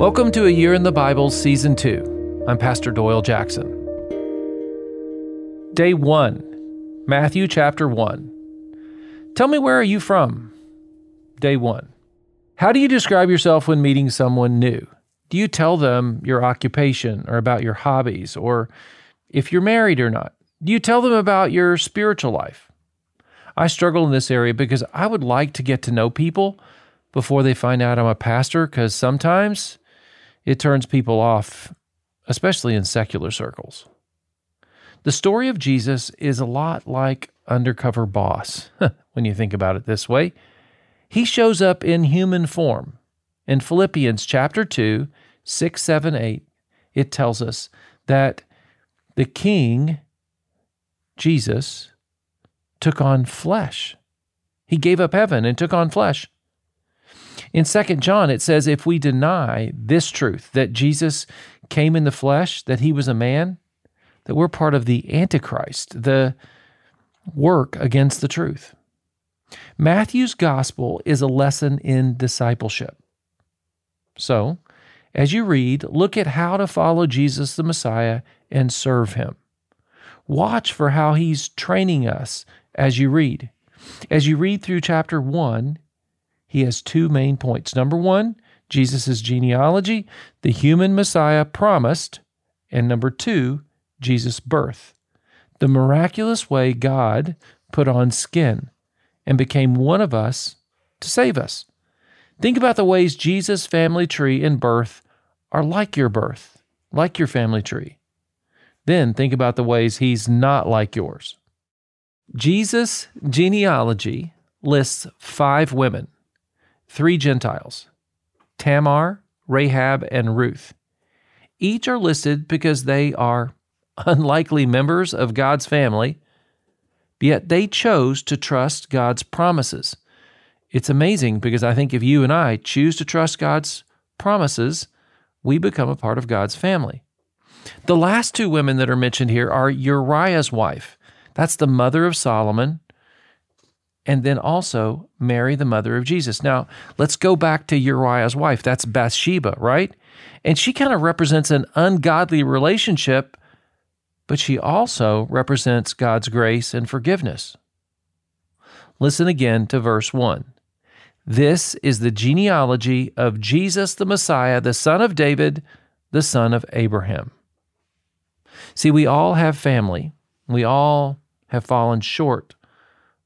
Welcome to A Year in the Bible, Season 2. I'm Pastor Doyle Jackson. Day 1, Matthew chapter 1. Tell me where are you from? Day 1. How do you describe yourself when meeting someone new? Do you tell them your occupation or about your hobbies or if you're married or not? Do you tell them about your spiritual life? I struggle in this area because I would like to get to know people before they find out I'm a pastor because sometimes it turns people off, especially in secular circles. The story of Jesus is a lot like Undercover Boss, when you think about it this way. He shows up in human form. In Philippians chapter 2, 6, 7, 8, it tells us that the King, Jesus, took on flesh. He gave up heaven and took on flesh. In 2 John, it says, if we deny this truth, that Jesus came in the flesh, that he was a man, that we're part of the Antichrist, the work against the truth. Matthew's gospel is a lesson in discipleship. So, as you read, look at how to follow Jesus the Messiah and serve him. Watch for how he's training us as you read. As you read through chapter 1, he has two main points. Number one, Jesus' genealogy, the human Messiah promised. And number two, Jesus' birth, the miraculous way God put on skin and became one of us to save us. Think about the ways Jesus' family tree and birth are like your birth, like your family tree. Then think about the ways he's not like yours. Jesus' genealogy lists five women three Gentiles Tamar, Rahab, and Ruth. Each are listed because they are unlikely members of God's family, yet they chose to trust God's promises. It's amazing because I think if you and I choose to trust God's promises, we become a part of God's family. The last two women that are mentioned here are Uriah's wife. That's the mother of Solomon, and then also Mary, the mother of Jesus. Now, let's go back to Uriah's wife. That's Bathsheba, right? And she kind of represents an ungodly relationship, but she also represents God's grace and forgiveness. Listen again to verse 1. This is the genealogy of Jesus the Messiah, the son of David, the son of Abraham. See, we all have family. We all have fallen short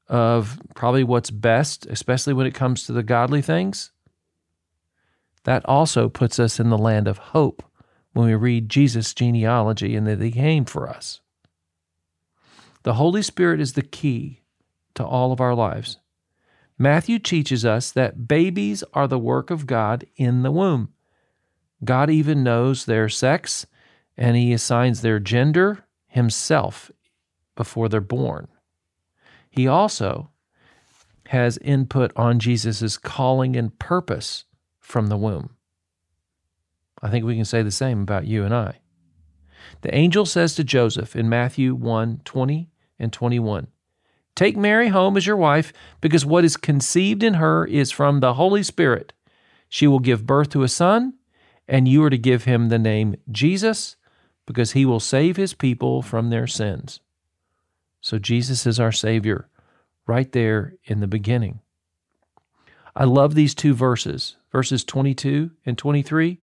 of probably what's best, especially when it comes to the godly things, that also puts us in the land of hope when we read Jesus' genealogy and that he came for us. The Holy Spirit is the key to all of our lives. Matthew teaches us that babies are the work of God in the womb. God even knows their sex and he assigns their gender himself before they're born. He also has input on Jesus' calling and purpose from the womb. I think we can say the same about you and I. The angel says to Joseph in Matthew 1 20 and 21, Take Mary home as your wife, because what is conceived in her is from the Holy Spirit. She will give birth to a son, and you are to give him the name Jesus, because he will save his people from their sins. So Jesus is our Savior right there in the beginning. I love these two verses, verses 22 and 23.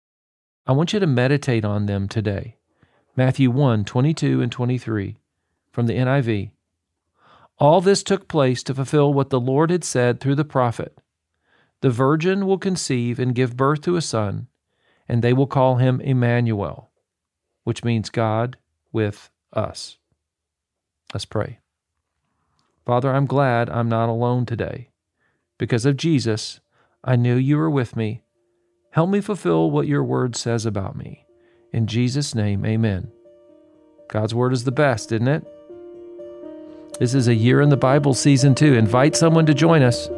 I want you to meditate on them today. Matthew 1 22 and 23 from the NIV. All this took place to fulfill what the Lord had said through the prophet The virgin will conceive and give birth to a son, and they will call him Emmanuel, which means God with us. Let's pray. Father, I'm glad I'm not alone today. Because of Jesus, I knew you were with me. Help me fulfill what your word says about me. In Jesus' name, amen. God's word is the best, isn't it? This is a year in the Bible season two. Invite someone to join us.